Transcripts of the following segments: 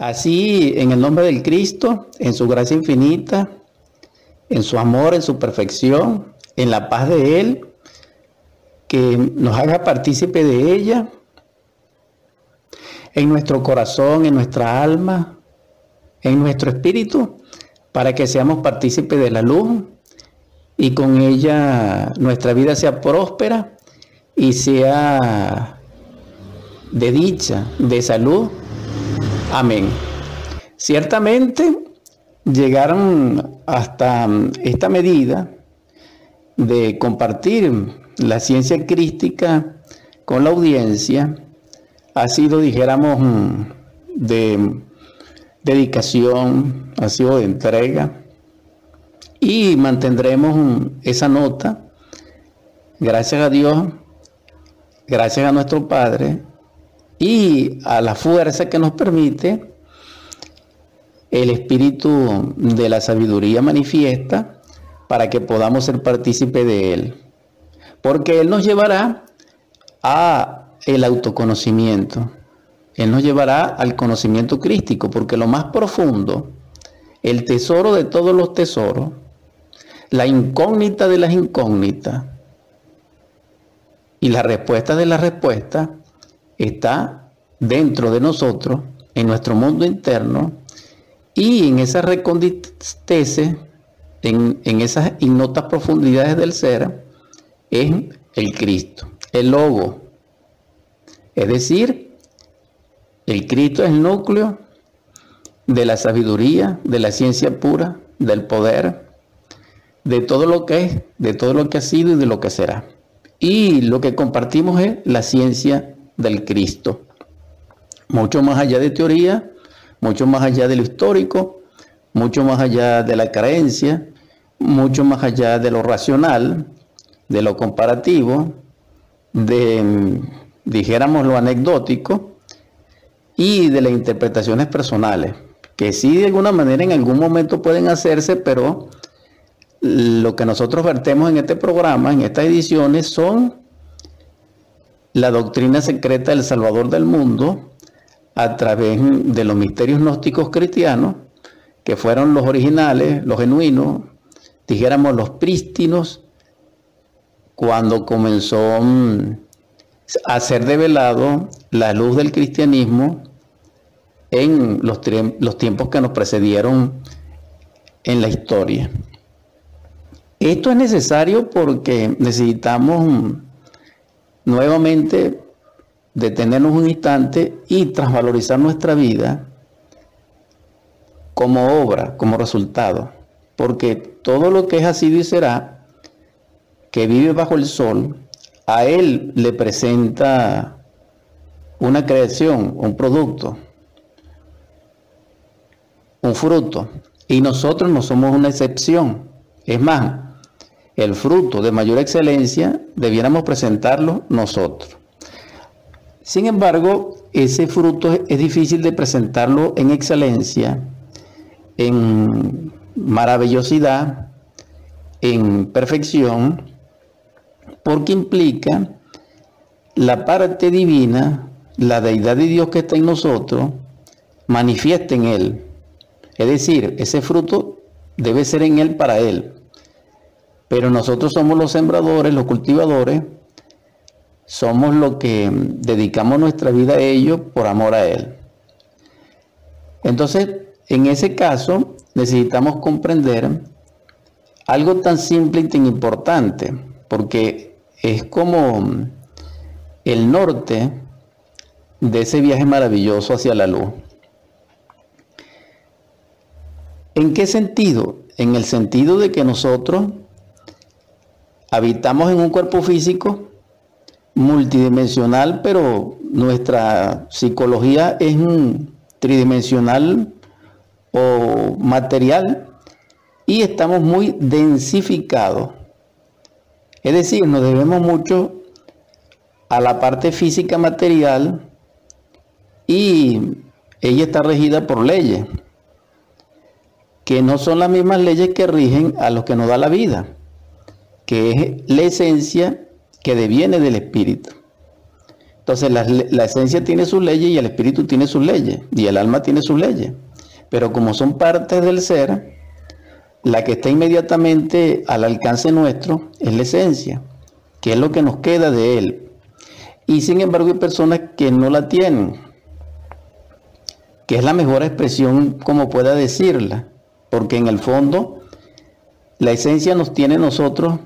Así, en el nombre del Cristo, en su gracia infinita, en su amor, en su perfección, en la paz de Él, que nos haga partícipe de ella, en nuestro corazón, en nuestra alma, en nuestro espíritu, para que seamos partícipes de la luz y con ella nuestra vida sea próspera y sea de dicha, de salud. Amén. Ciertamente llegaron hasta esta medida de compartir la ciencia crística con la audiencia ha sido, dijéramos, de dedicación, ha sido de entrega y mantendremos esa nota, gracias a Dios, gracias a nuestro Padre y a la fuerza que nos permite el espíritu de la sabiduría manifiesta para que podamos ser partícipe de él. Porque él nos llevará a el autoconocimiento. Él nos llevará al conocimiento crístico, porque lo más profundo, el tesoro de todos los tesoros, la incógnita de las incógnitas y la respuesta de la respuesta está dentro de nosotros, en nuestro mundo interno y en esa reconditece, en, en esas ignotas profundidades del ser, es el Cristo, el logo. Es decir, el Cristo es el núcleo de la sabiduría, de la ciencia pura, del poder, de todo lo que es, de todo lo que ha sido y de lo que será. Y lo que compartimos es la ciencia del Cristo. Mucho más allá de teoría, mucho más allá de lo histórico, mucho más allá de la creencia, mucho más allá de lo racional, de lo comparativo, de, dijéramos, lo anecdótico y de las interpretaciones personales, que sí de alguna manera en algún momento pueden hacerse, pero lo que nosotros vertemos en este programa, en estas ediciones, son la doctrina secreta del Salvador del mundo a través de los misterios gnósticos cristianos, que fueron los originales, los genuinos, dijéramos los prístinos, cuando comenzó mm, a ser develado la luz del cristianismo en los, los tiempos que nos precedieron en la historia. Esto es necesario porque necesitamos nuevamente detenernos un instante y transvalorizar nuestra vida como obra, como resultado. Porque todo lo que es así y será, que vive bajo el sol, a él le presenta una creación, un producto, un fruto. Y nosotros no somos una excepción. Es más, el fruto de mayor excelencia, debiéramos presentarlo nosotros. Sin embargo, ese fruto es difícil de presentarlo en excelencia, en maravillosidad, en perfección, porque implica la parte divina, la deidad de Dios que está en nosotros, manifiesta en Él. Es decir, ese fruto debe ser en Él para Él. Pero nosotros somos los sembradores, los cultivadores, somos los que dedicamos nuestra vida a ello por amor a Él. Entonces, en ese caso, necesitamos comprender algo tan simple y tan importante, porque es como el norte de ese viaje maravilloso hacia la luz. ¿En qué sentido? En el sentido de que nosotros habitamos en un cuerpo físico multidimensional, pero nuestra psicología es tridimensional o material y estamos muy densificados. Es decir, nos debemos mucho a la parte física material y ella está regida por leyes, que no son las mismas leyes que rigen a los que nos da la vida que es la esencia que deviene del espíritu. Entonces la, la, esencia tiene sus leyes y el espíritu tiene sus leyes y el alma tiene sus leyes. Pero como son partes del ser, la que está inmediatamente al alcance nuestro es la esencia, que es lo que nos queda de él. Y sin embargo hay personas que no la tienen, que es la mejor expresión como pueda decirla, porque en el fondo la esencia nos tiene nosotros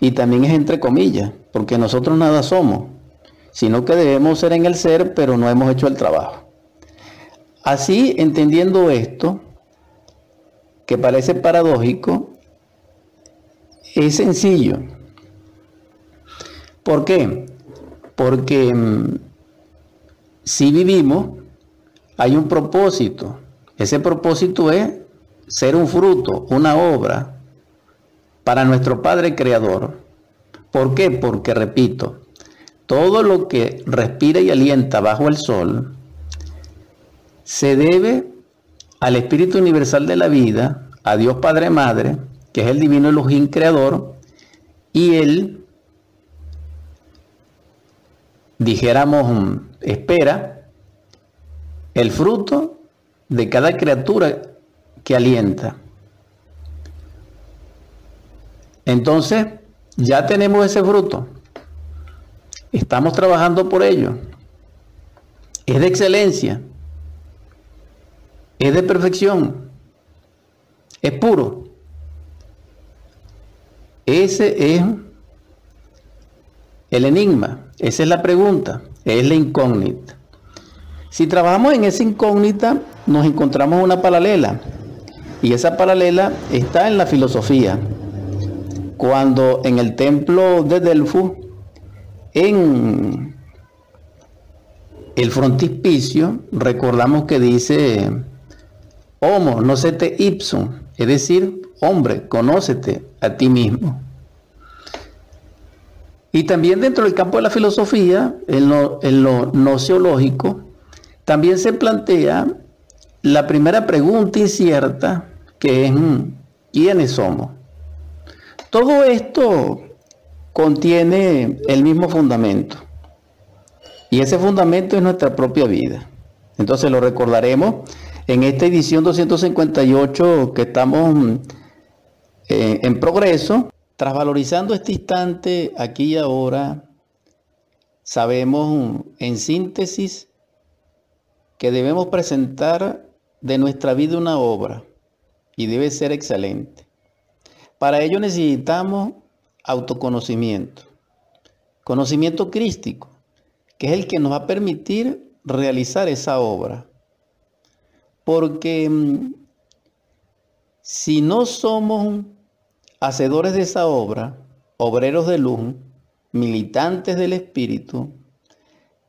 y también es entre comillas, porque nosotros nada somos, sino que debemos ser en el ser, pero no hemos hecho el trabajo. Así, entendiendo esto, que parece paradójico, es sencillo. ¿Por qué? Porque mm, si vivimos, hay un propósito. Ese propósito es ser un fruto, una obra para nuestro Padre Creador. ¿Por qué? Porque, repito, todo lo que respira y alienta bajo el sol se debe al Espíritu Universal de la vida, a Dios Padre Madre, que es el divino Elohim creador, y Él, dijéramos, espera el fruto de cada criatura que alienta. Entonces, ya tenemos ese fruto. Estamos trabajando por ello. Es de excelencia es de perfección, es puro. Ese es el enigma, esa es la pregunta, es la incógnita. Si trabajamos en esa incógnita, nos encontramos una paralela. Y esa paralela está en la filosofía. Cuando en el templo de Delfos, en el frontispicio, recordamos que dice Homo, nocete ipsum, es decir, hombre, conócete a ti mismo. Y también dentro del campo de la filosofía, en lo, en también se plantea la primera pregunta incierta, que es ¿quiénes somos? Todo esto contiene el mismo fundamento. Y ese fundamento es nuestra propia vida. Entonces lo recordaremos en esta edición 258 que estamos eh, en progreso, tras valorizando este instante aquí y ahora, sabemos en síntesis que debemos presentar de nuestra vida una obra y debe ser excelente. Para ello necesitamos autoconocimiento, conocimiento crístico, que es el que nos va a permitir realizar esa obra porque mm, si no somos hacedores de esa obra, obreros de luz, militantes del Espíritu,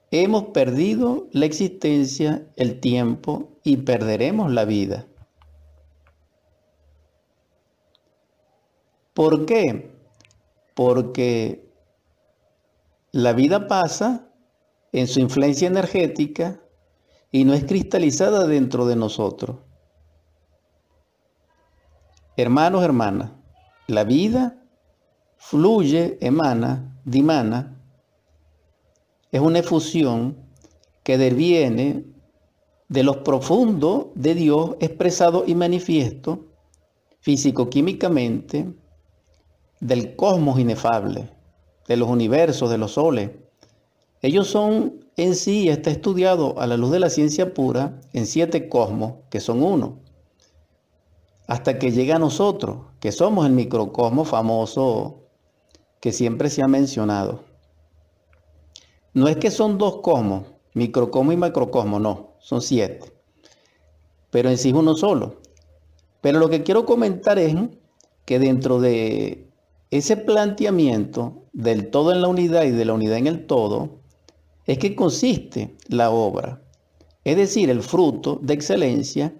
hemos perdido la existencia, el tiempo y perderemos la vida. ¿Por qué? Porque la vida pasa en su influencia energética y no es cristalizada dentro de nosotros. Hermanos, hermanas, la vida fluye, emana, dimana, es una efusión que deviene de los profundos de Dios expresado y manifiesto físico-químicamente del cosmos inefable, de los universos, de los soles. Ellos son en sí está estudiado a la luz de la ciencia pura en siete cosmos, que son uno, hasta que llega a nosotros, que somos el microcosmo famoso que siempre se ha mencionado. No es que son dos cosmos, microcosmo y macrocosmo, no, son siete, pero en sí es uno solo. Pero lo que quiero comentar es que dentro de ese planteamiento del todo en la unidad y de la unidad en el todo, es que consiste la obra. Es decir, el fruto de excelencia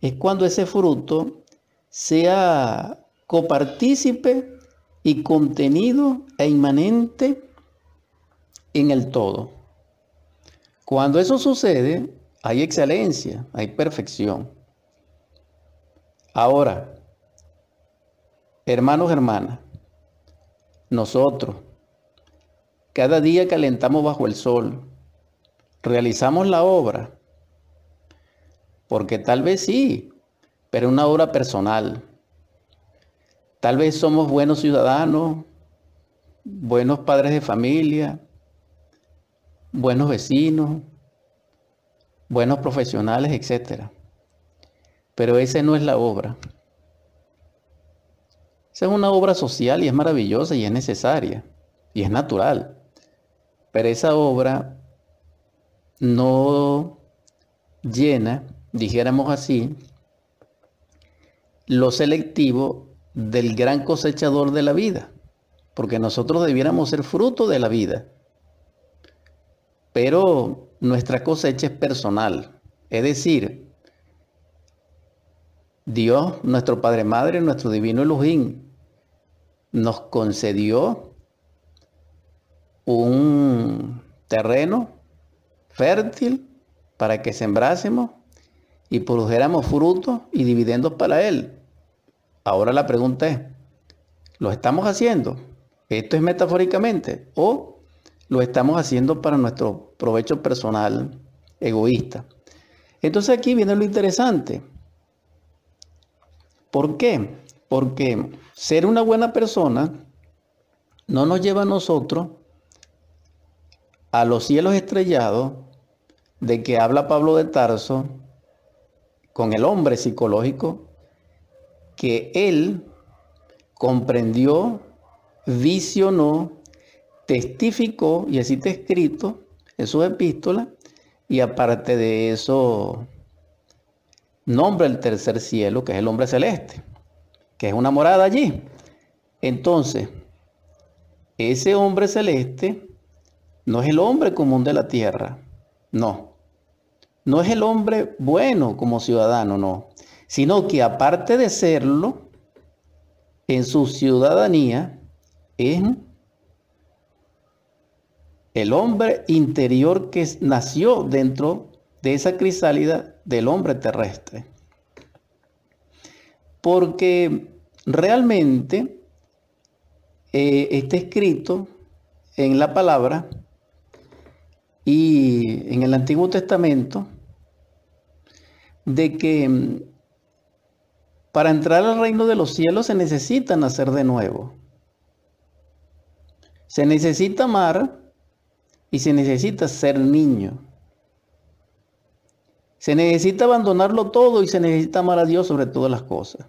es cuando ese fruto sea copartícipe y contenido e inmanente en el todo. Cuando eso sucede, hay excelencia, hay perfección. Ahora, hermanos, hermanas, nosotros cada día calentamos bajo el sol, realizamos la obra, porque tal vez sí, pero una obra personal. Tal vez somos buenos ciudadanos, buenos padres de familia, buenos vecinos, buenos profesionales, etc. Pero esa no es la obra. Esa es una obra social y es maravillosa y es necesaria y es natural. Pero esa obra no llena, dijéramos así, lo selectivo del gran cosechador de la vida, porque nosotros debiéramos ser fruto de la vida. Pero nuestra cosecha es personal, es decir, Dios, nuestro Padre Madre, nuestro Divino Elohim, nos concedió un terreno fértil para que sembrásemos y produjéramos frutos y dividendos para Él. Ahora la pregunta es, ¿lo estamos haciendo? ¿Esto es metafóricamente? ¿O lo estamos haciendo para nuestro provecho personal egoísta? Entonces aquí viene lo interesante. ¿Por qué? Porque ser una buena persona no nos lleva a nosotros a los cielos estrellados de que habla Pablo de Tarso con el hombre psicológico, que él comprendió, visionó, testificó, y así está escrito en sus epístolas, y aparte de eso, nombra el tercer cielo, que es el hombre celeste, que es una morada allí. Entonces, ese hombre celeste no es el hombre común de la tierra, no. No es el hombre bueno como ciudadano, no. Sino que aparte de serlo, en su ciudadanía es el hombre interior que nació dentro de esa crisálida del hombre terrestre. Porque realmente eh, está escrito en la palabra y en el Antiguo Testamento de que mm, para entrar al reino de los cielos se necesita nacer de nuevo. Se necesita amar y se necesita ser niño. Se necesita abandonarlo todo y se necesita amar a Dios sobre todas las cosas.